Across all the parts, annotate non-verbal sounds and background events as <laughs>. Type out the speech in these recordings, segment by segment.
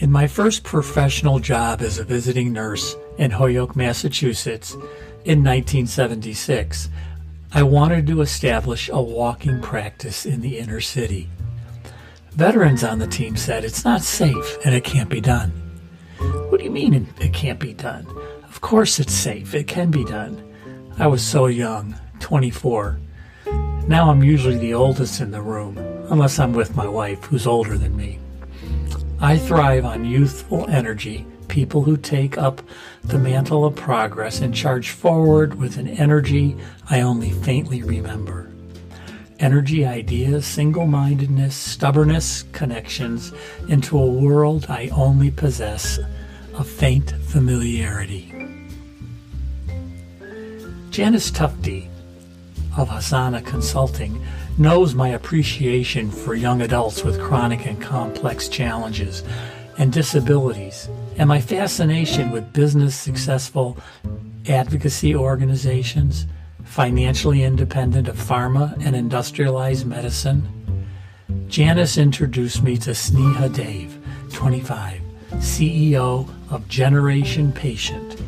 In my first professional job as a visiting nurse in Holyoke, Massachusetts in 1976, I wanted to establish a walking practice in the inner city. Veterans on the team said it's not safe and it can't be done. What do you mean it can't be done? Of course it's safe. It can be done. I was so young, 24. Now I'm usually the oldest in the room, unless I'm with my wife, who's older than me. I thrive on youthful energy, people who take up the mantle of progress and charge forward with an energy I only faintly remember. Energy, ideas, single mindedness, stubbornness, connections into a world I only possess a faint familiarity. Janice Tufte of Hassanah Consulting knows my appreciation for young adults with chronic and complex challenges and disabilities, and my fascination with business successful advocacy organizations, financially independent of pharma and industrialized medicine. Janice introduced me to Sneha Dave, 25, CEO of Generation Patient,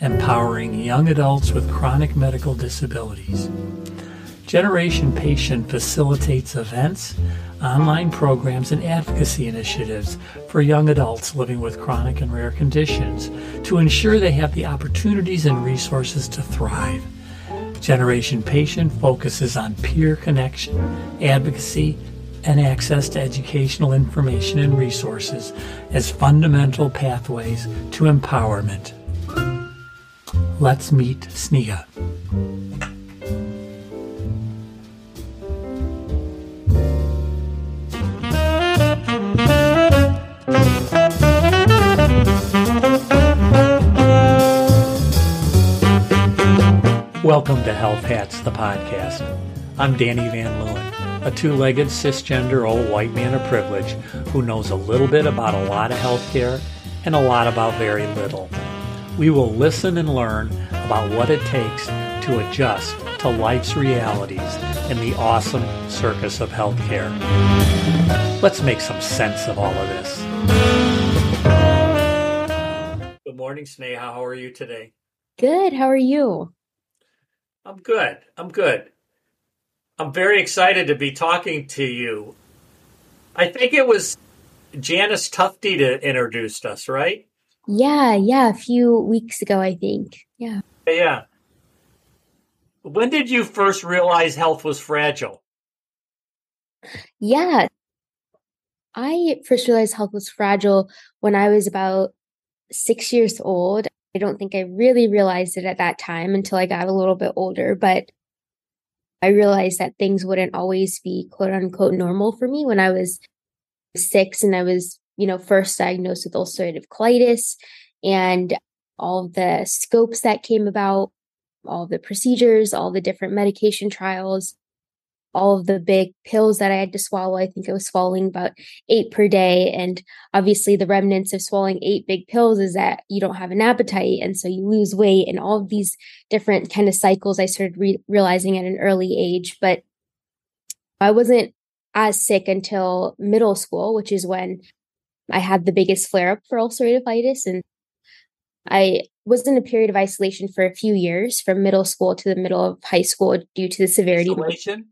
empowering young adults with chronic medical disabilities. Generation Patient facilitates events, online programs, and advocacy initiatives for young adults living with chronic and rare conditions to ensure they have the opportunities and resources to thrive. Generation Patient focuses on peer connection, advocacy, and access to educational information and resources as fundamental pathways to empowerment. Let's meet Sneha. Welcome to Health Hats, the podcast. I'm Danny Van Leeuwen, a two legged cisgender old white man of privilege who knows a little bit about a lot of healthcare and a lot about very little. We will listen and learn about what it takes to adjust to life's realities in the awesome circus of healthcare. Let's make some sense of all of this. Good morning, Sneha. How are you today? Good. How are you? I'm good. I'm good. I'm very excited to be talking to you. I think it was Janice Tufte that introduced us, right? Yeah, yeah, a few weeks ago, I think. Yeah. Yeah. When did you first realize health was fragile? Yeah. I first realized health was fragile when I was about six years old. I don't think I really realized it at that time until I got a little bit older, but I realized that things wouldn't always be quote unquote normal for me when I was six and I was, you know, first diagnosed with ulcerative colitis and all the scopes that came about, all the procedures, all the different medication trials all of the big pills that I had to swallow. I think I was swallowing about eight per day. And obviously, the remnants of swallowing eight big pills is that you don't have an appetite. And so you lose weight and all of these different kind of cycles I started re- realizing at an early age. But I wasn't as sick until middle school, which is when I had the biggest flare up for ulcerative colitis. And I was in a period of isolation for a few years from middle school to the middle of high school due to the severity. Isolation?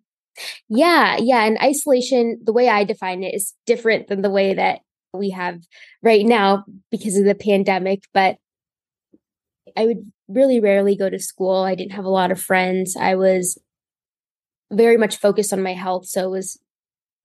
Yeah, yeah. And isolation, the way I define it is different than the way that we have right now because of the pandemic. But I would really rarely go to school. I didn't have a lot of friends. I was very much focused on my health. So it was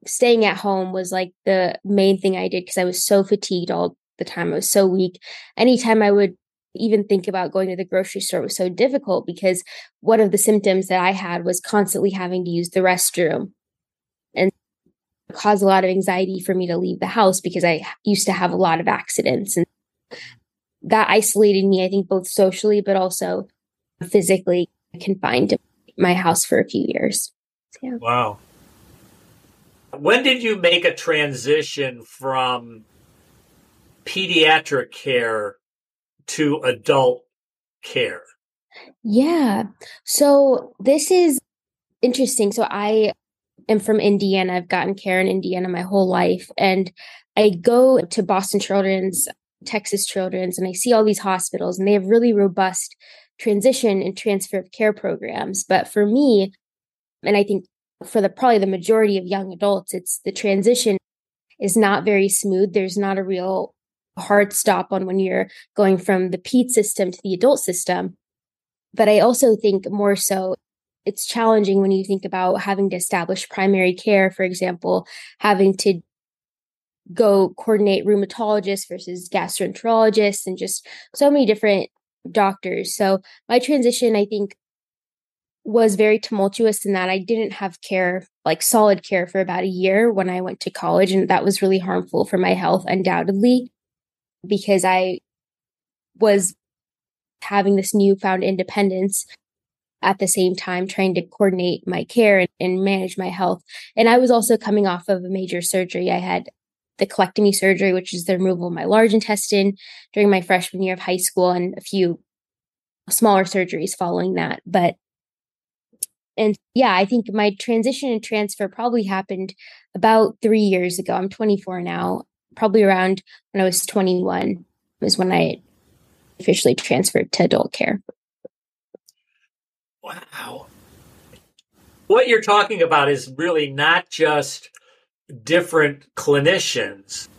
staying at home was like the main thing I did because I was so fatigued all the time. I was so weak. Anytime I would even think about going to the grocery store was so difficult because one of the symptoms that I had was constantly having to use the restroom and caused a lot of anxiety for me to leave the house because I used to have a lot of accidents and that isolated me, I think, both socially but also physically confined to my house for a few years. Yeah. Wow. When did you make a transition from pediatric care to adult care? Yeah. So this is interesting. So I am from Indiana. I've gotten care in Indiana my whole life. And I go to Boston Children's, Texas Children's, and I see all these hospitals and they have really robust transition and transfer of care programs. But for me, and I think for the probably the majority of young adults, it's the transition is not very smooth. There's not a real hard stop on when you're going from the ped system to the adult system. But I also think more so it's challenging when you think about having to establish primary care, for example, having to go coordinate rheumatologists versus gastroenterologists and just so many different doctors. So my transition, I think, was very tumultuous in that I didn't have care, like solid care, for about a year when I went to college. And that was really harmful for my health, undoubtedly, because I was having this newfound independence at the same time trying to coordinate my care and, and, manage my health. And I was also coming off of a major surgery. I had the colectomy surgery, which is the removal of my large intestine during my freshman year of high school, and a few smaller surgeries following that. But and yeah, I think my transition and transfer probably happened about three years ago. I'm 24 now. Probably around when I was 21 was when I officially transferred to adult care. Wow. What you're talking about is really not just different clinicians.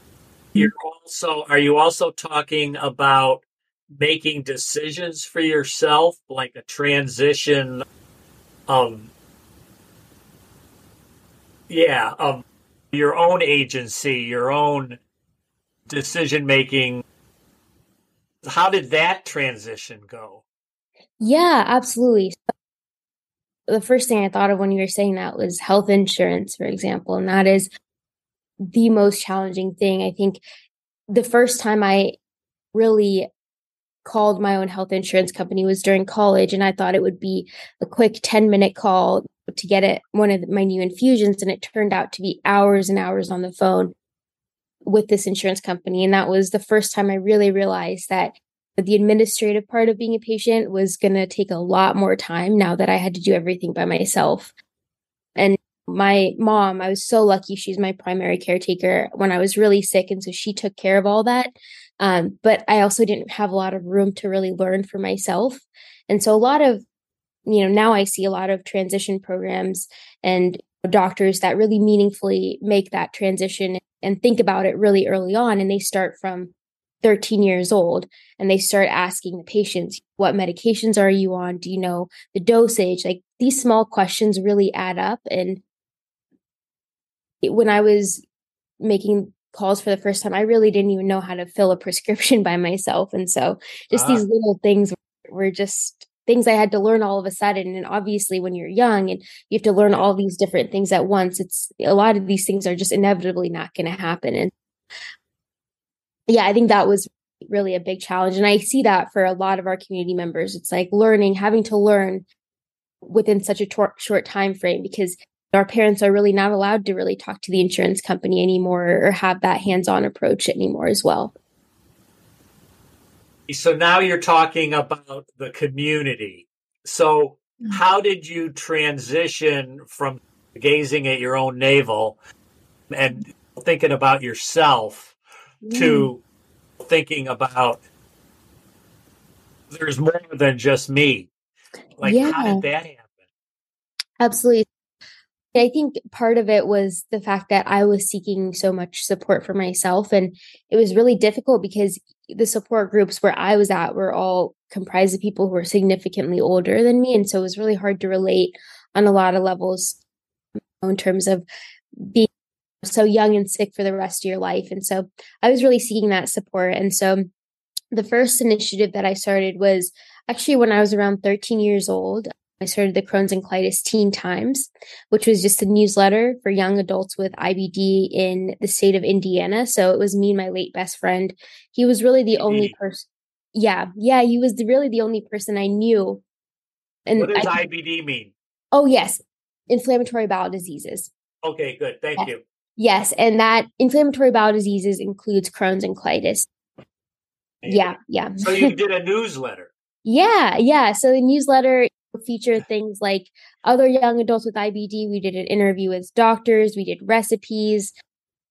You're also are you also talking about making decisions for yourself like a transition of yeah, of your own agency, your own decision making. How did that transition go? Yeah, absolutely. The first thing I thought of when you were saying that was health insurance, for example, and that is the most challenging thing. I think the first time I really called my own health insurance company was during college and I thought it would be a quick 10 minute call to get it one of my new infusions and it turned out to be hours and hours on the phone with this insurance company and that was the first time I really realized that the administrative part of being a patient was going to take a lot more time now that I had to do everything by myself. And my mom, I was so lucky. She's my primary caretaker when I was really sick. And so she took care of all that. Um, but I also didn't have a lot of room to really learn for myself. And so a lot of, you know, now I see a lot of transition programs and doctors that really meaningfully make that transition and think about it really early on. And they start from 13 years old and they start asking the patients, what medications are you on? Do you know the dosage? Like these small questions really add up. And it, when I was making calls for the first time, I really didn't even know how to fill a <laughs> prescription by myself. And so just ah. these little things were just things I had to learn all of a sudden. And obviously, when you're young and you have to learn all these different things at once, it's a lot of these things are just inevitably not going to happen. And yeah, I think that was really a big challenge. And I see that for a lot of our community members. It's like learning, having to learn within such a tor- short time frame because our parents are really not allowed to really talk to the insurance company anymore or have that hands-on approach anymore as well. So now you're talking about the community. So mm-hmm. how did you transition from gazing at your own navel and thinking about yourself to mm. thinking about there's more than just me. Like, yeah. how did that happen? Absolutely. I think part of it was the fact that I was seeking so much support for myself. And it was really difficult because the support groups where I was at were all comprised of people who were significantly older than me. And so it was really hard to relate on a lot of levels in terms of being so young and sick for the rest of your life. And so I was really seeking that support. And so the first initiative that I started was actually when I was around 13 years old. I started the Crohn's and Colitis Teen Times, which was just a newsletter for young adults with IBD in the state of Indiana. So it was me and my late best friend. He was really the only mm-hmm. person. Yeah, yeah, he was the, really the only person I knew. And what does I, IBD mean? Oh yes, inflammatory bowel diseases. Okay, good. Thank yeah. you. Yes, and that inflammatory bowel diseases includes Crohn's and colitis. Yeah, yeah. So you did a newsletter. <laughs> yeah, yeah. So the newsletter featured things like other young adults with IBD. We did an interview with doctors. We did recipes.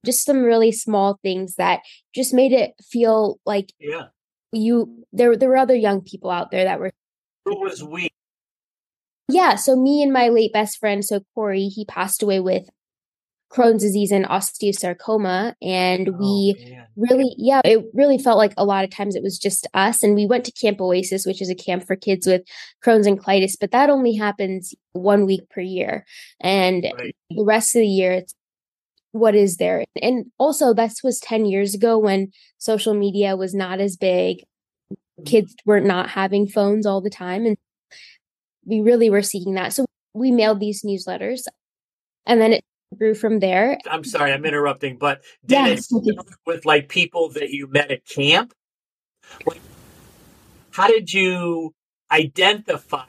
just some really small things that just made it feel like yeah you there there were other young people out there that were who was we yeah so me and my late best friend so corey he passed away with Crohn's disease and osteosarcoma. And oh, we really, yeah, it really felt like a lot of times it was just us. And we went to Camp Oasis, which is a camp for kids with Crohn's and colitis, but that only happens one week per year. And right. the rest of the year, it's what is there? And also, that was 10 years ago when social media was not as big. Mm-hmm. Kids were not having phones all the time. And we really were seeking that. So we mailed these newsletters. And then it grew from there. I'm sorry, I'm interrupting, but did yeah. it with like people that you met at camp? Like, how did you identify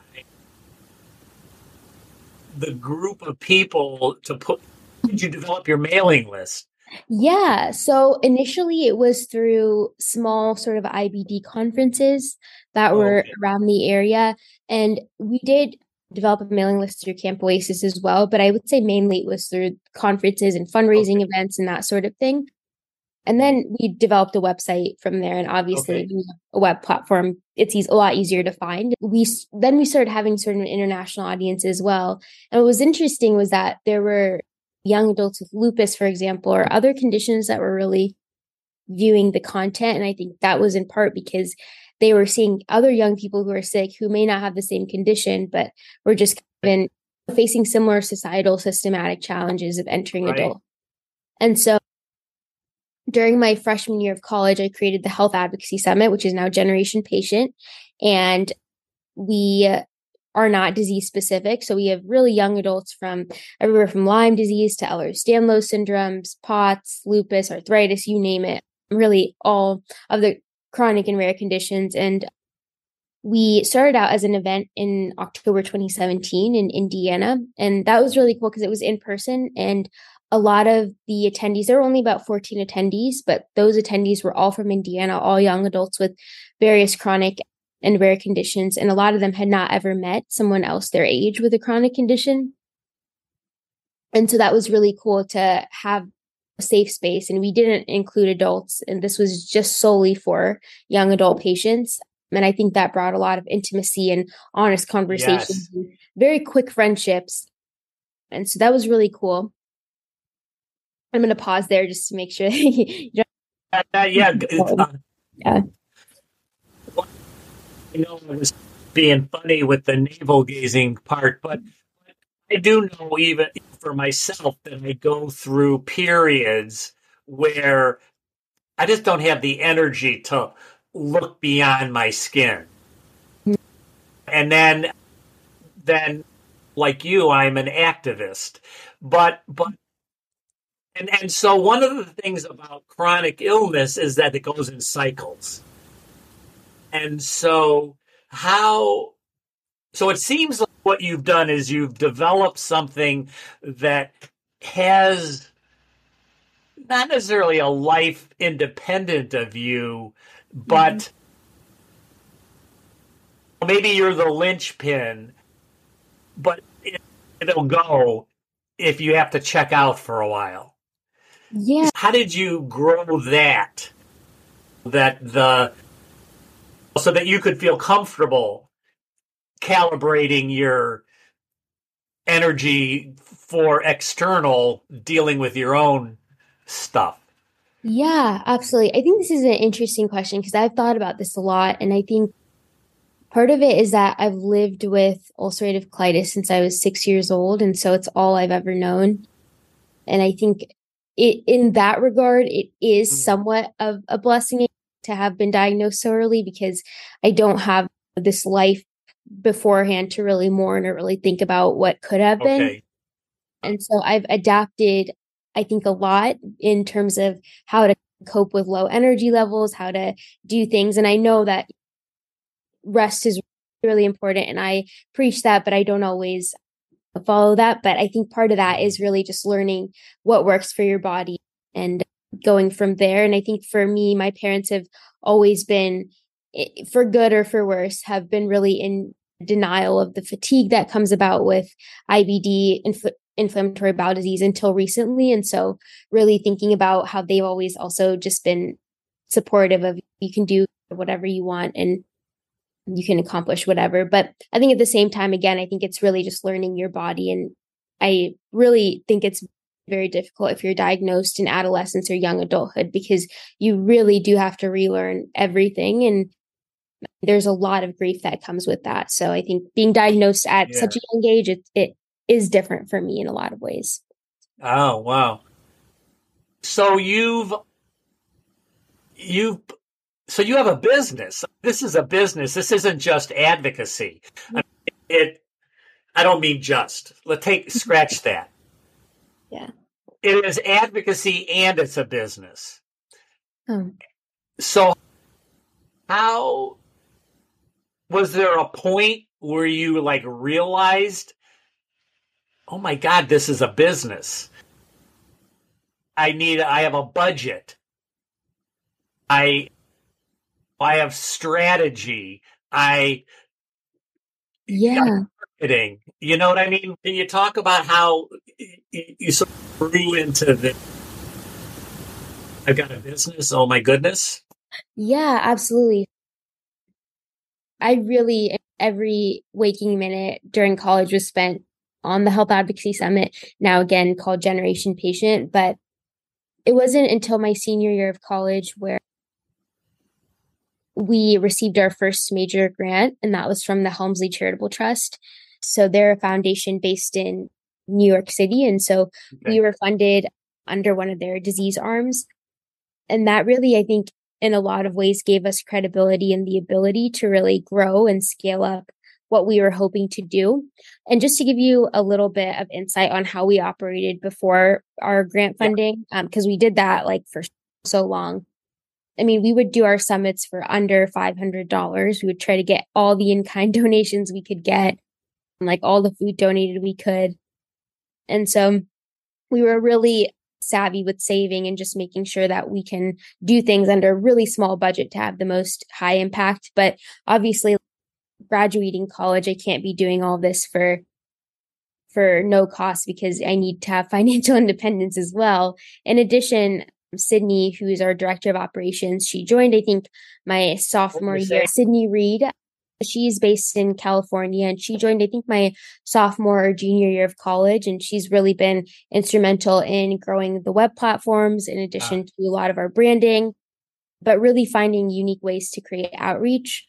the group of people to put? Did you develop your mailing list? Yeah. So initially it was through small sort of IBD conferences that were okay. around the area. And we did develop a mailing list through Camp Oasis as well, but I would say mainly it was through conferences and fundraising okay. events and that sort of thing. And then we developed a website from there, and obviously okay. a web platform. It's a lot easier to find. We then we started having sort of an international audience as well. And what was interesting was that there were young adults with lupus, for example, or other conditions that were really viewing the content. And I think that was in part because they were seeing other young people who are sick who may not have the same condition, but were just been facing similar societal systematic challenges of entering right. adult. And so during my freshman year of college, I created the Health Advocacy Summit, which is now Generation Patient. And we are not disease specific. So we have really young adults from everywhere from Lyme disease to Ehlers-Danlos syndromes, POTS, lupus, arthritis, you name it. Really all of the chronic and rare conditions. And we started out as an event in October 2017 in Indiana. And that was really cool because it was in person. And a lot of the attendees, there were only about 14 attendees, but those attendees were all from Indiana, all young adults with various chronic and rare conditions. And a lot of them had not ever met someone else their age with a chronic condition. And so that was really cool to have safe space and we didn't include adults and this was just solely for young adult patients. And i think that brought a lot of intimacy and honest conversations yes. very quick friendships. And so that was really cool. I'm going to pause there just to make sure <laughs> you uh, yeah <laughs> uh, yeah. I know i was being funny with the navel gazing part but I do know even for myself that I go through periods where I just don't have the energy to look beyond my skin. And then then like you, I'm an activist. But but and and so one of the things about chronic illness is that it goes in cycles. And so how so it seems like what you've done is you've developed something that has not necessarily a life independent of you, but mm-hmm. maybe you're the linchpin, but it, it'll go if you have to check out for a while. Yeah. How did you grow that? That the so that you could feel comfortable calibrating your energy for external dealing with your own stuff? Yeah, absolutely. I think this is an interesting question because I've thought about this a lot. And I think part of it is that I've lived with ulcerative colitis since I was six years old. And so it's all I've ever known. And I think it, in that regard, it is mm. somewhat of a blessing to have been diagnosed so early because I don't have this life beforehand to really mourn or really think about what could have been. Okay. And so I've adapted, I think, a lot in terms of how to cope with low energy levels, how to do things. And I know that rest is really important and I preach that, but I don't always follow that. But I think part of that is really just learning what works for your body and going from there. And I think for me, my parents have always been eh, for good or for worse have been really in denial of the fatigue that comes about with IBD, inf- inflammatory bowel disease until recently. And so, really thinking about how they've always also just been supportive of you can do whatever you want and you can accomplish whatever. But I think at the same time, again, I think it's really just learning your body. And I really think it's very difficult if you're diagnosed in adolescence or young adulthood because you really do have to relearn everything. And there's a lot of grief that comes with that. So I think being diagnosed at yeah. such a young age, it, it is different for me in a lot of ways. Oh, wow. So you've, you've, so you have a business. This is a business. This isn't just advocacy. I mean, it, I don't mean just. Let's take, <laughs> scratch that. Yeah. It is advocacy and it's a business. Hmm. So how was there a point where you like realized oh my god this is a business. I need i have a budget. I i have strategy. I yeah. marketing. You know what i mean? Can you talk about how you sort of grew into the i've got a business. Oh my goodness. Yeah absolutely I really, every waking minute during college was spent on the Health Advocacy Summit, now again called Generation Patient. But it wasn't until my senior year of college where we received our first major grant, and that was from the Helmsley Charitable Trust. So they're a foundation based in New York City. And so okay. we were funded under one of their disease arms. And that really, I think, in a lot of ways gave us credibility and the ability to really grow and scale up what we were hoping to do. And just to give you a little bit of insight on how we operated before our grant funding, because yeah. um, we did that like for so long. I mean, we would do our summits for under $500. We would try to get all the in kind <laughs> donations we could get, like all the food donated we could. And so we were really savvy with saving and just making sure that we can do things under a really small budget to have the most high impact. But obviously, graduating college, I can't be doing all this for for no cost because I need to have <laughs> financial independence as well. In addition, Sydney, who is our director of operations, she joined, I think, my sophomore year. Sydney Reed she's based in California and she joined, I think, my sophomore or junior year of college. And she's really been instrumental in growing the web platforms in ah. addition wow. to a lot of our branding, but really finding unique ways to create outreach.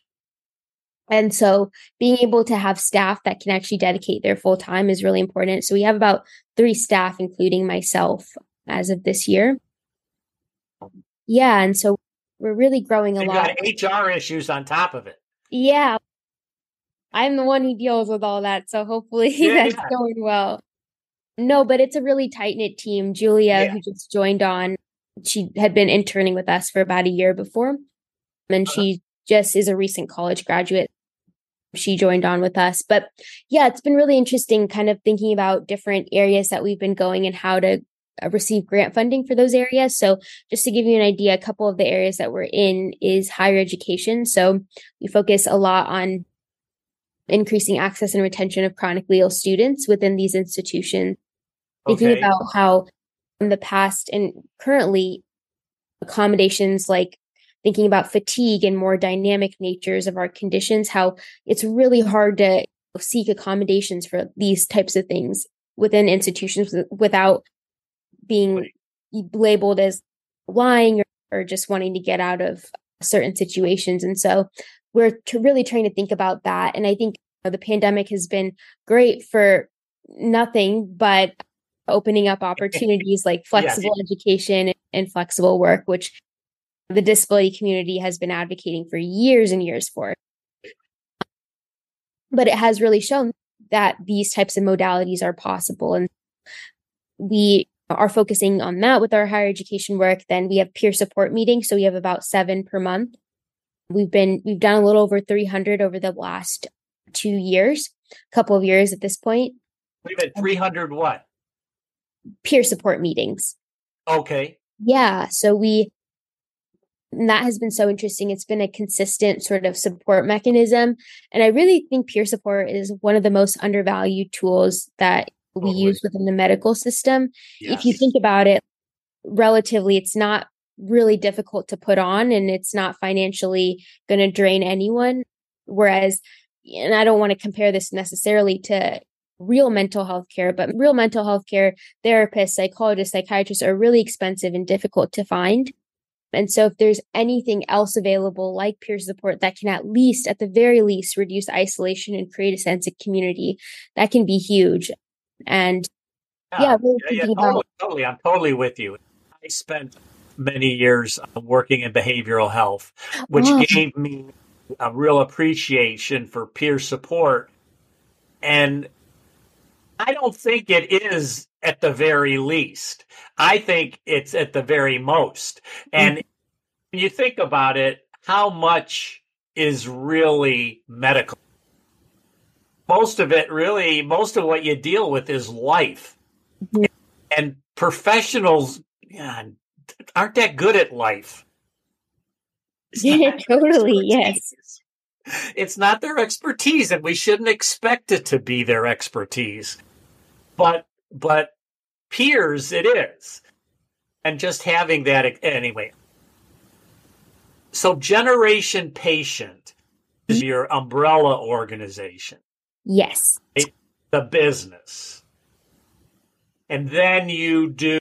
And so being able to have staff that can actually dedicate their full time is really important. So we have about three staff, including myself, as of this year. Yeah. And so we're really growing a you lot. Got HR issues on top of it. Yeah. I'm the one who deals with all that. So hopefully <laughs> yeah, that's going well. No, but it's a really tight knit team. Julia, yeah. who just joined on, she had been interning with us for about a year before. And uh-huh. she just is a recent college graduate. She joined on with us. But yeah, it's been really interesting kind of thinking about different areas that we've been going and how to Uh, receive grant funding for those areas. So, just to give you an idea, a couple of the areas that we're in is higher education. So, we focus a lot on increasing access and retention of chronically ill students within these institutions. Okay. Thinking about how in the past and currently accommodations like thinking about fatigue and more dynamic natures of our conditions, how it's really hard to seek accommodations for these types of things within institutions without being labeled as lying or, or just wanting to get out of certain situations. And so we're to really trying to think about that. And I think you know, the pandemic has been great for nothing but opening up <laughs> opportunities like flexible yes. education and flexible work, which the disability community has been advocating for years and years for. But it has really shown that these types of modalities are possible. And we Uh, are focusing on that with our higher education work. Then we have peer support meetings. So we have about seven per month. We've been, we've done a little over 300 over the last two years, a couple of years at this point. We've had 300 what? Peer support meetings. Okay. Yeah. So we, and that has been so interesting. It's been a consistent sort of support mechanism. And I really think peer support is one of the most undervalued tools that we use within the medical system. If you think about it, relatively, it's not really difficult to put on and it's not financially going to drain anyone. Whereas, and I don't want to compare this necessarily to real mental health care, but real mental health care therapists, psychologists, psychiatrists are really expensive and difficult to find. And so if there's anything else available like peer support that can at least, at the very least, reduce isolation and create a sense of community, that can be huge. And yeah, yeah, really yeah, yeah totally, totally. I'm totally with you. I spent many years uh, working in behavioral health, which oh. gave me a real appreciation for peer support. And I don't think it is at the very least. I think it's at the very most. And mm-hmm. when you think about it, how much is really medical? Most of it, really, most of what you deal with is life. Mm-hmm. And professionals yeah, aren't that good at life. Yeah, totally. Yes. It's not their expertise, and we shouldn't expect it to be their expertise. But but peers, it is, and just having that anyway. So, Generation Patient is your umbrella organization. Yes. The business. And then you do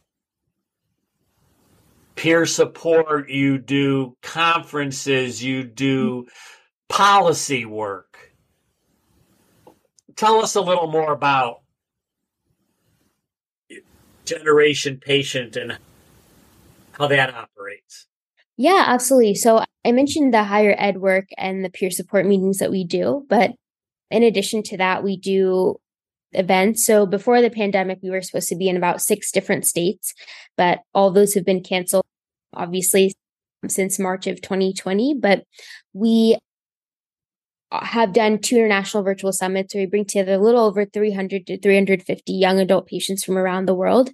peer support, you do conferences, you do policy work. Tell us a little more about Generation Patient and how that operates. Yeah, absolutely. So I mentioned the higher ed work and the peer support meetings that we do, but in addition to that, we do events. So before the pandemic, we were supposed to be in about six different states, but all those have been canceled, obviously, since March of 2020. But we uh, have done two international virtual summits where we bring together a little over 300 to 350 young adult patients from around the world.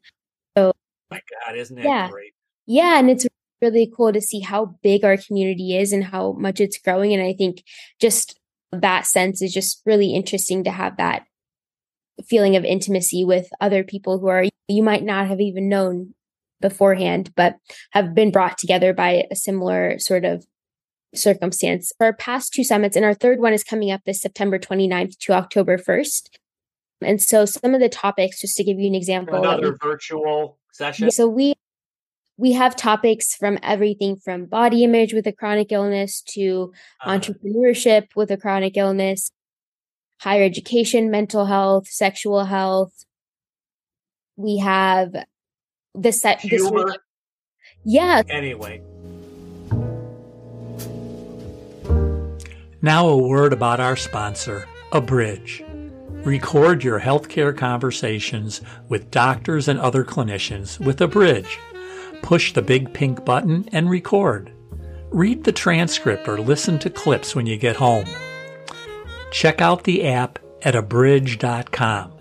So, my God, isn't that yeah, great? Yeah, and it's really cool to see how big our community is and how much it's growing. And I think just that sense is just really interesting to have that feeling of intimacy with other people who are you might not have even known beforehand, but have been brought together by a similar sort of circumstance. Our past two summits, and our third one is coming up this September 29th to October 1st. And so some of the topics, just to give you an example. Another we, virtual session. So we we have topics from everything from body image with a chronic illness to uh, entrepreneurship with a chronic illness, higher education, mental health, sexual health. We have the set humor. This yeah. Anyway. Now, a word about our sponsor, Abridge. Record your healthcare conversations with doctors and other clinicians with Abridge push the big pink button and record. Read the transcript or listen to clips when you get home. Check out the app at abridge.com,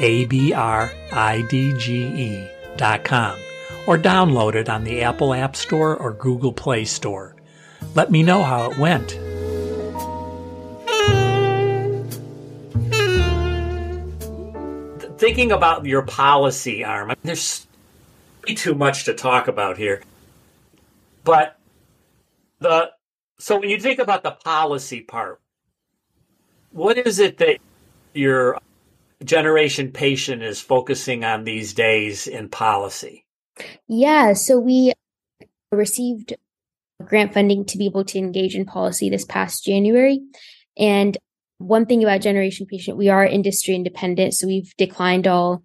A B R I D G E.com, or download it on the Apple App Store or Google Play Store. Let me know how it went. Thinking about your policy arm, there's too much to talk about here. But the so when you think about the policy part, what is it that your generation patient is focusing on these days in policy? Yeah, so we received grant funding to be able to engage in policy this past January. And one thing about Generation Patient, we are industry independent. So we've declined all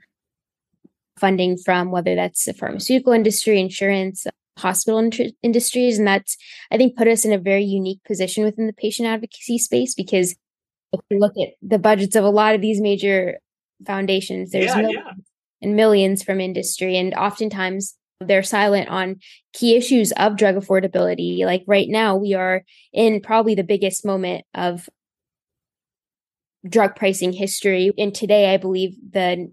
funding from whether that's the pharmaceutical industry, insurance, hospital in- industries. And that's, I think, put us in a very unique position within the patient advocacy space because if you look at the budgets of a lot of these major foundations, there's yeah, millions yeah. and millions from industry. And oftentimes they're silent on key issues of drug affordability. Like right now, we are in probably the biggest moment of drug pricing history. And today, I believe the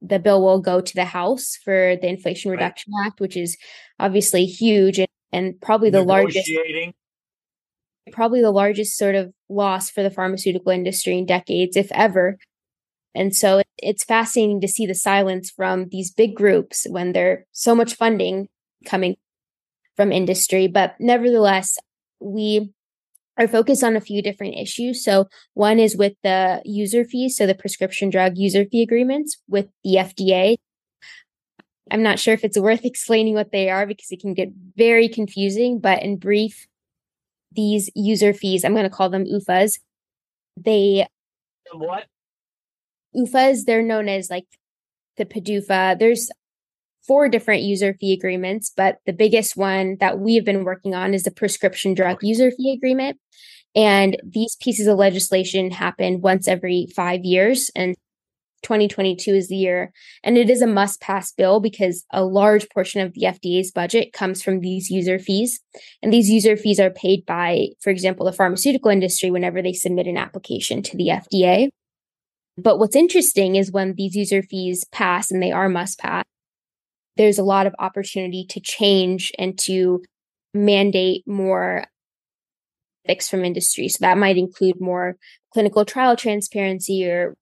the bill will go to the House for the Inflation Reduction right. Act, which is obviously huge and, and probably the largest probably the largest sort of loss for the pharmaceutical industry in decades, if ever. And so it's fascinating to see the silence from these big groups when there's so much funding coming from industry. But nevertheless, we are focused on a few different issues. So one is with the user fees, so the prescription drug user fee agreements with the FDA. I'm not sure if it's worth <laughs> explaining what they are because it can get very confusing, but in brief, these user fees, I'm going to call them UFAs. They what? UFAs, they're known as like the PDUFA. There's four different user fee agreements, but the biggest one that we've been working on is the prescription drug user fee agreement. And these pieces of legislation happen once every five years. And 2022 is the year. And it is a must pass bill because a large portion of the FDA's budget comes from these user fees. And these user fees are paid by, for example, the pharmaceutical industry whenever they submit an application to the FDA. But what's interesting is when these user fees pass, and they are must pass, there's a lot of opportunity to change and to mandate more fix from industry. So that might include more clinical trial transparency or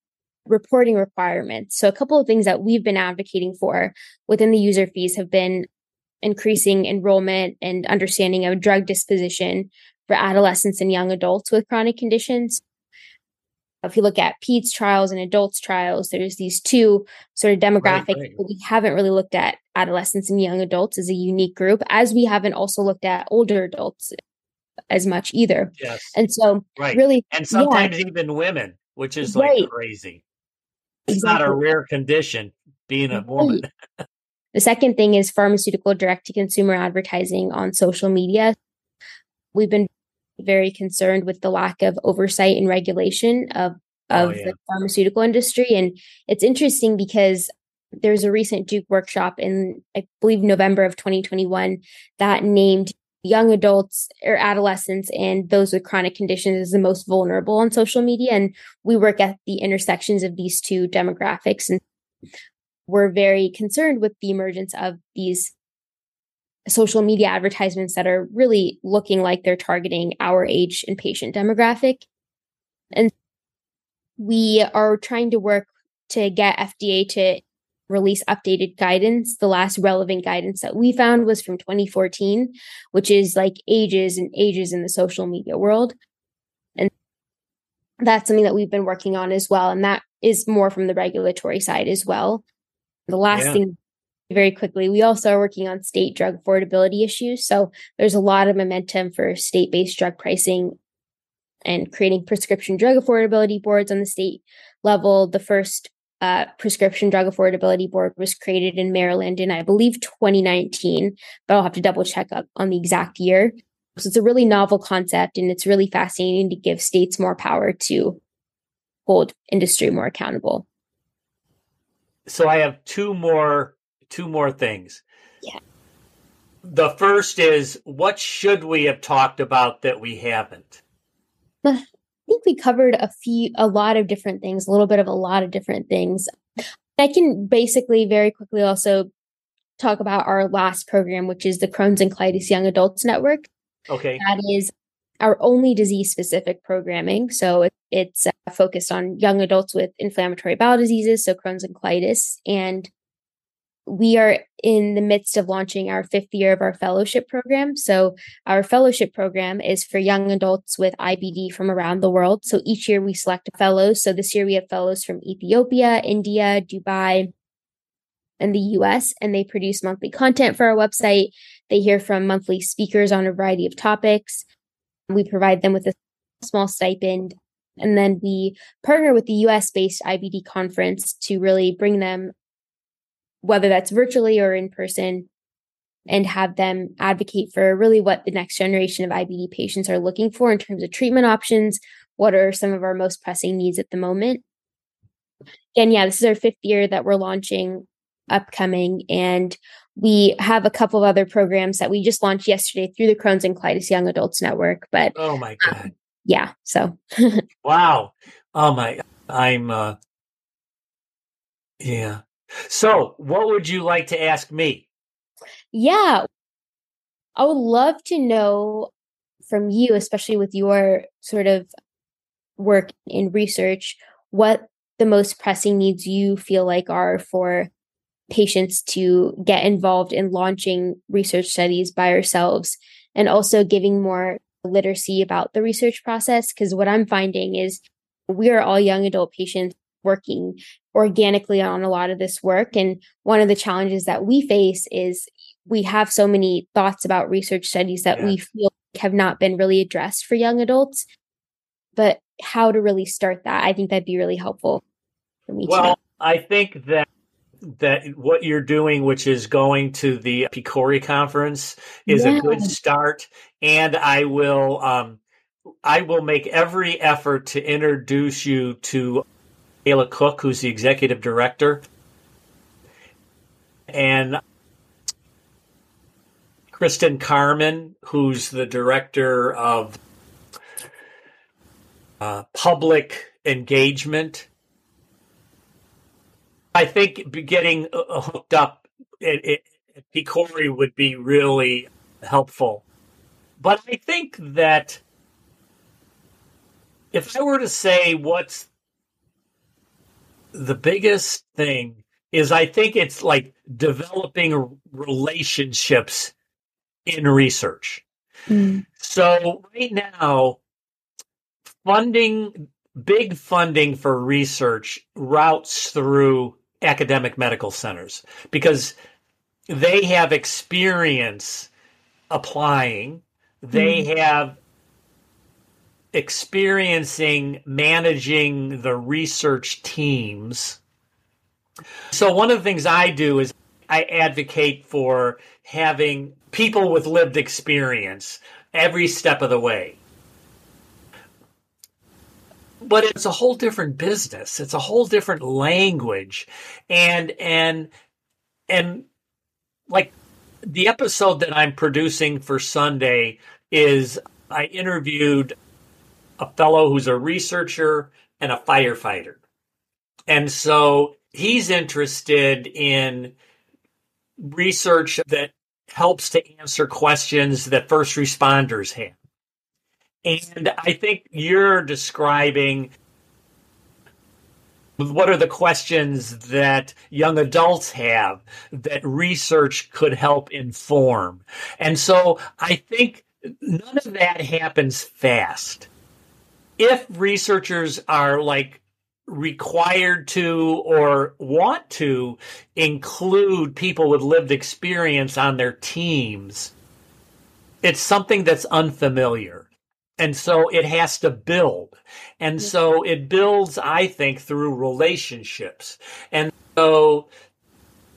reporting requirements. So, a couple of things that we've been advocating for within the user fees have been increasing enrollment and understanding of drug disposition for adolescents and young adults with chronic conditions. If you look at PEDS trials and adults trials, there's these two sort of demographics, right, right. we haven't really looked at adolescents and young adults as a unique group, as we haven't also looked at older adults as much either. Yes. And so, right. really, and sometimes yeah. even women, which is like right. crazy. It's exactly. not a rare condition being a woman. the second thing is pharmaceutical direct to consumer advertising on social media. We've been very concerned with the lack of oversight and regulation of oh, of oh, yeah. the pharmaceutical industry and it's interesting because there's a recent Duke workshop in I believe November of 2021 that named young adults or adolescents and those with chronic conditions is the most vulnerable on social media. And we work at the intersections of these two demographics. And we're very concerned with the emergence of these social media advertisements that are really looking like they're targeting our age and patient demographic. And we are trying to work to get FDA to release updated guidance. The last relevant guidance that we found was from 2014, which is like ages and ages in the social media world. And that's something that we've been working on as well. And that is more from the regulatory side as well. The last yeah. thing, very quickly, we also are working on state drug affordability issues. So there's a lot of momentum for state based drug pricing and creating prescription drug affordability boards on the state level. The first uh, prescription drug affordability board was created in Maryland in, I believe, 2019, but I'll have to double check up on the exact year. So it's a really novel concept and it's really fascinating to give states more power to hold industry more accountable. So I have two more two more things. Yeah. The first is what should we have talked about that we haven't? I think we covered a few, a lot of different things, a little bit of a lot of different things. I can basically very quickly also talk about our last program, which is the Crohn's and Colitis Young Adults Network. Okay. That is our only disease specific programming. So it's uh, focused on young adults with inflammatory bowel diseases, so Crohn's and colitis. And we are in the midst of launching our fifth year of our fellowship program. So, our fellowship program is for young adults with IBD from around the world. So, each year we select fellows. So, this year we have fellows from Ethiopia, India, Dubai, and the US, and they produce monthly content for our website. They hear from monthly speakers on a variety of topics. We provide them with a small stipend. And then we partner with the US based IBD conference to really bring them whether that's virtually or in person, and have them advocate for really what the next generation of IBD patients are looking for in terms of treatment options. What are some of our most pressing needs at the moment? And yeah, this is our fifth year that we're launching upcoming. And we have a couple of other programs that we just launched yesterday through the Crohn's and Colitis Young Adults Network. But oh my God. Um, yeah. So <laughs> wow. Oh my I'm uh yeah. So, what would you like to ask me? Yeah. I would love to know from you, especially with your sort of work in research, what the most pressing needs you feel like are for patients to get involved in launching research studies by ourselves and also giving more literacy about the research process. Because what I'm finding is we are all young adult patients working organically on a lot of this work. And one of the challenges that we face is we have so many thoughts about research studies that yeah. we feel have not been really addressed for young adults. But how to really start that, I think that'd be really helpful for me. Well, I think that that what you're doing, which is going to the PCORI conference, is yeah. a good start. And I will, um, I will make every effort to introduce you to Nakela Cook, who's the executive director, and Kristin Carman, who's the director of uh, public engagement. I think getting uh, uh, hooked up at, at would be really helpful. But I think that if I were to say what's the biggest thing is I think it's like developing relationships in research. Mm. So right now, funding, big funding for research routes through academic medical centers because they have experience applying, they mm-hmm. have experiencing managing the research teams. So, one of the things I do is I advocate for having people with lived experience every step of the way but it's a whole different business. It's a whole different language. And, and, and like the episode that I'm producing for Sunday is I interviewed a fellow who's a researcher and a firefighter. And so he's interested in research that helps to answer questions that first responders have. And I think you're describing what are the questions that young adults have that research could help inform. And so I think none of that happens fast. If researchers are like required to or want to include people with lived experience on their teams, it's something that's unfamiliar. And so it has to build. And so it builds, I think, through relationships. And so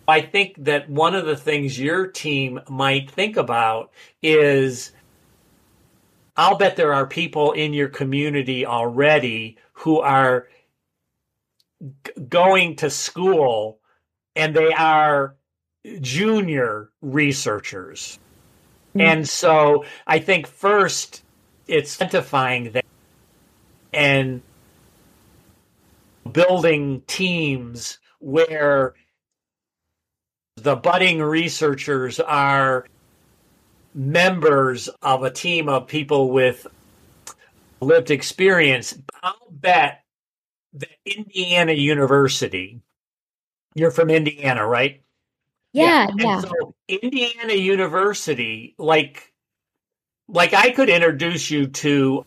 I think that one of the things your team might think about is I'll bet there are people in your community already who are g- going to school and they are junior researchers. Mm-hmm. And so I think first it's identifying that and building teams where the budding researchers are members of a team of people with lived experience. I'll bet that Indiana University, you're from Indiana, right? Yeah, yeah. yeah. So Indiana University, like like I could introduce you to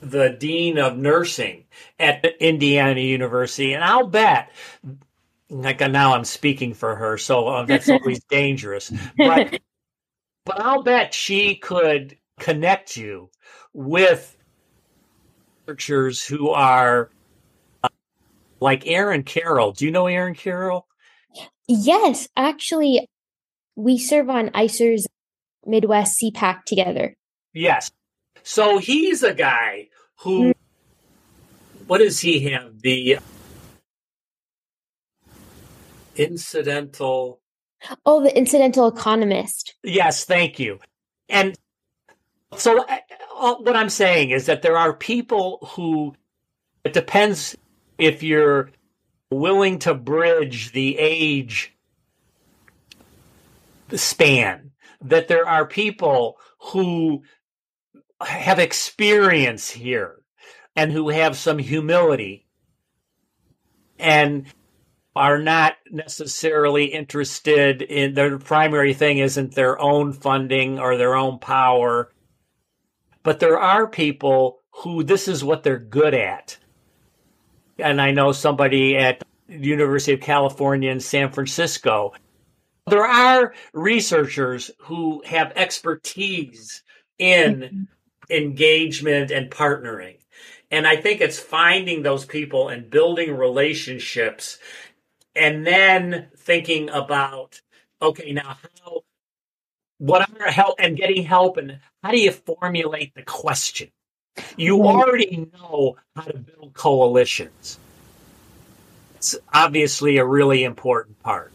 the dean of nursing at Indiana University, and I'll bet. Like now, I'm speaking for her, so uh, that's <laughs> always dangerous. But but I'll bet she could connect you with researchers who are uh, like Aaron Carroll. Do you know Aaron Carroll? Yes, actually, we serve on ICER's Midwest CPAC together. Yes. So he's a guy who, mm-hmm. what does he have? The incidental. Oh, the incidental economist. Yes, thank you. And so uh, what I'm saying is that there are people who, it depends if you're willing to bridge the age span that there are people who have experience here and who have some humility and are not necessarily interested in their primary thing isn't their own funding or their own power. But there are people who this is what they're good at. And I know somebody at the University of California in San Francisco. There are researchers who have expertise in mm-hmm. engagement and partnering. And I think it's finding those people and building relationships and then thinking about, okay, now how, what are help and getting help and how do you formulate the question? You already know how to build coalitions. It's obviously a really important part.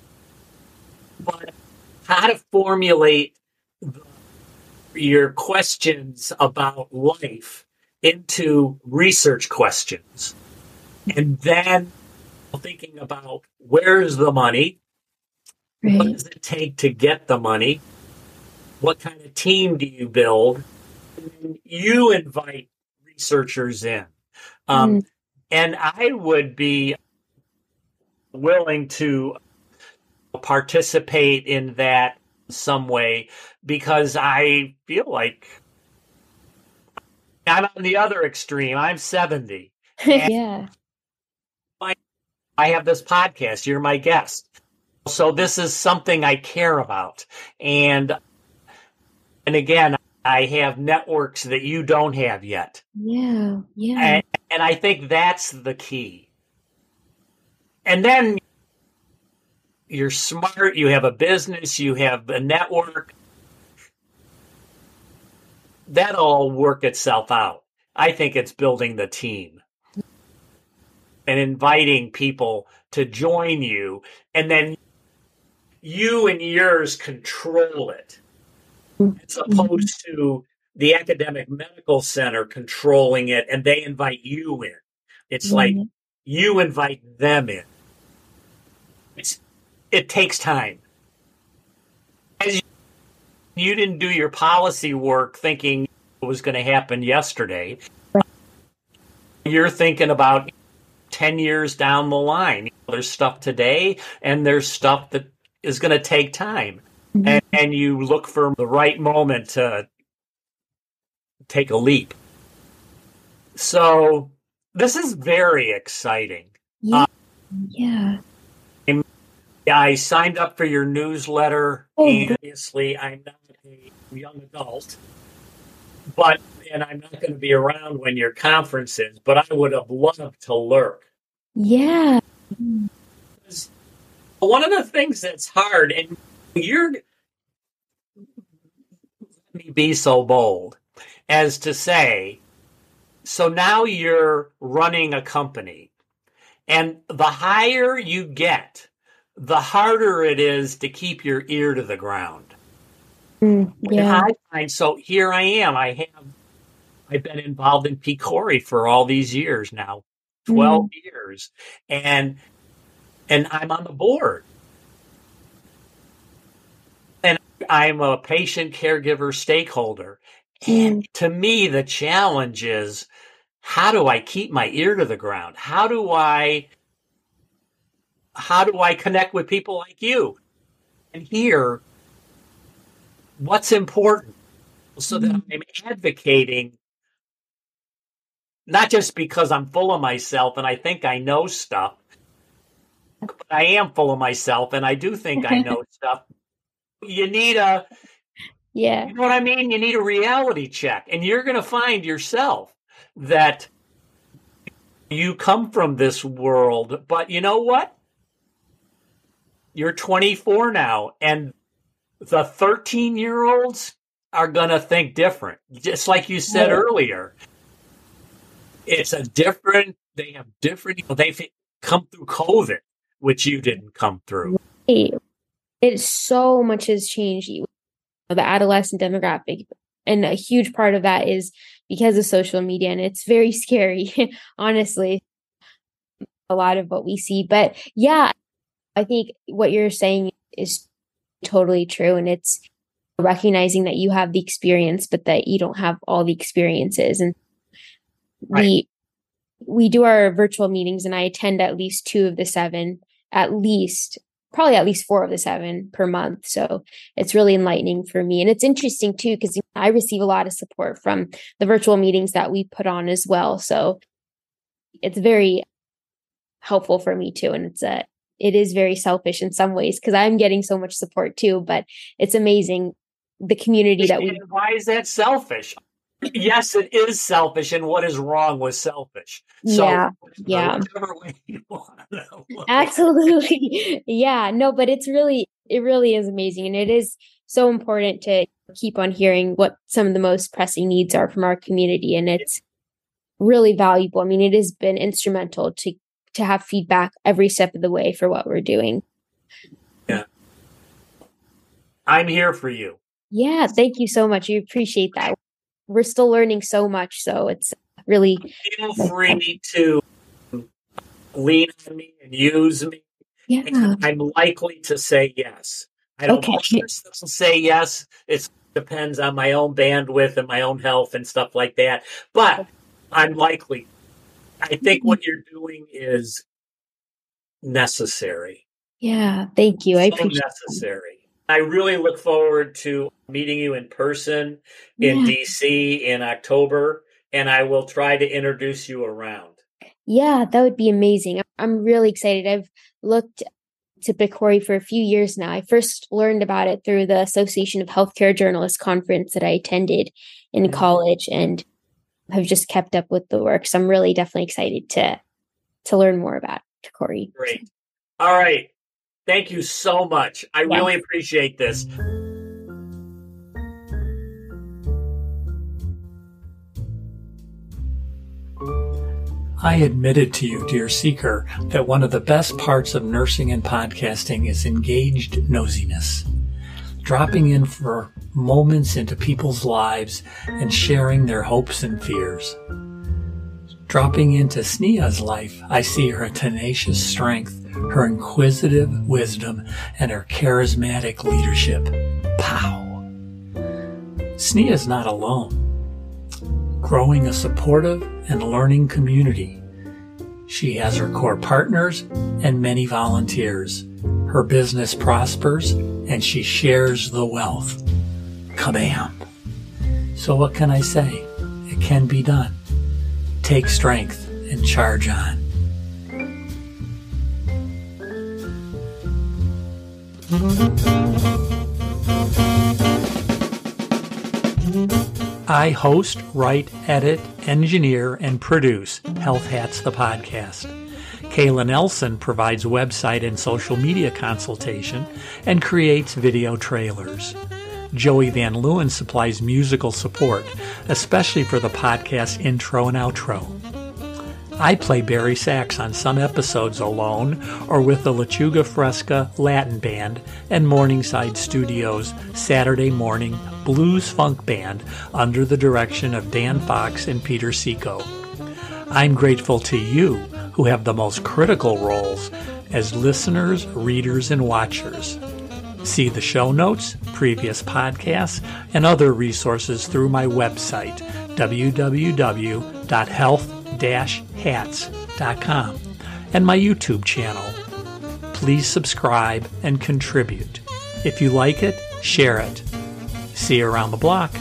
But how to formulate the, your questions about life into research questions. And then thinking about where's the money? Right. What does it take to get the money? What kind of team do you build? And you invite researchers in. Um, mm. And I would be willing to participate in that some way because I feel like I'm on the other extreme. I'm 70. <laughs> yeah. I have this podcast. You're my guest. So this is something I care about. And and again, I have networks that you don't have yet. Yeah. Yeah. And, and I think that's the key. And then you're smart, you have a business, you have a network. That'll all work itself out. I think it's building the team and inviting people to join you and then you and yours control it. As opposed to the academic medical center controlling it and they invite you in. It's mm-hmm. like you invite them in. It's, it takes time. As you, you didn't do your policy work thinking it was going to happen yesterday you're thinking about 10 years down the line. There's stuff today and there's stuff that is going to take time. Mm-hmm. And, and you look for the right moment to take a leap. So this is very exciting. Yeah. Uh, yeah. I signed up for your newsletter. Oh, Obviously, I'm not a young adult, but and I'm not going to be around when your conference is, but I would have loved to lurk. Yeah. One of the things that's hard, and you're let me be so bold as to say, so now you're running a company, and the higher you get, the harder it is to keep your ear to the ground. Mm, yeah. I find so here I am. I have I've been involved in PCORI for all these years now, 12 mm. years, and and I'm on the board. And I'm a patient caregiver stakeholder. And mm. to me, the challenge is how do I keep my ear to the ground? How do I how do I connect with people like you and hear what's important so that mm. I'm advocating not just because I'm full of myself and I think I know stuff, but I am full of myself and I do think I know <laughs> stuff. You need a, yeah, you know what I mean? You need a reality check, and you're going to find yourself that you come from this world, but you know what? You're 24 now, and the 13 year olds are going to think different. Just like you said yeah. earlier, it's a different. They have different. You know, they've come through COVID, which you didn't come through. Right. It so much has changed. The adolescent demographic, and a huge part of that is because of social media, and it's very <laughs> scary, honestly. A lot of what we see, but yeah, I think what you're saying is totally true, and it's recognizing that you have the experience, but that you don't have all the experiences, and right. the we do our virtual meetings and I attend at least two of the seven, at least, probably at least four of the seven per month. So it's really enlightening for me. And it's interesting too, because I receive a lot of support from the virtual meetings that we put on as well. So it's very helpful for me too. And it's a, it is very selfish in some ways because I'm getting so much support too, but it's amazing the community that we. Why is that selfish? Yes, it is selfish, and what is wrong with selfish? So, yeah, yeah. <laughs> Absolutely, yeah. No, but it's really, it really is amazing, and it is so important to keep on hearing what some of the most pressing needs are from our community, and it's really valuable. I mean, it has been instrumental to to have feedback every step of the way for what we're doing. Yeah, I'm here for you. Yeah, thank you so much. We appreciate that we're still learning so much. So it's really feel free to lean on me and use me. Yeah. I'm likely to say yes. I don't okay. say yes. It depends on my own bandwidth and my own health and stuff like that. But I'm likely. I think mm-hmm. what you're doing is necessary. Yeah, thank you. So I appreciate necessary. I really look forward to meeting you in person in yeah. DC in October, and I will try to introduce you around. Yeah, that would be amazing. I'm really excited. I've looked to PCORI for a few years now. I first learned about it through the Association of Healthcare Journalists conference that I attended in mm-hmm. college and have just kept up with the work. So I'm really definitely excited to to learn more about PCORI. Great. All right. Thank you so much. I yeah. really appreciate this. I admitted to you, dear seeker, that one of the best parts of nursing and podcasting is engaged nosiness. Dropping in for moments into people's lives and sharing their hopes and fears. Dropping into Sneha's life, I see her tenacious strength, her inquisitive wisdom, and her charismatic leadership. Pow! is not alone growing a supportive and learning community. She has her core partners and many volunteers. Her business prospers and she shares the wealth. Kabam! So what can I say? It can be done. Take strength and charge on. I host, write, edit, engineer, and produce Health Hats the podcast. Kayla Nelson provides website and social media consultation and creates video trailers. Joey Van Leeuwen supplies musical support, especially for the podcast intro and outro. I play bari sax on some episodes alone or with the Lechuga Fresca Latin Band and Morningside Studios Saturday Morning Blues Funk Band under the direction of Dan Fox and Peter Seco. I'm grateful to you who have the most critical roles as listeners, readers, and watchers. See the show notes, previous podcasts, and other resources through my website, www.health hats.com and my YouTube channel. Please subscribe and contribute. If you like it, share it. See you around the block.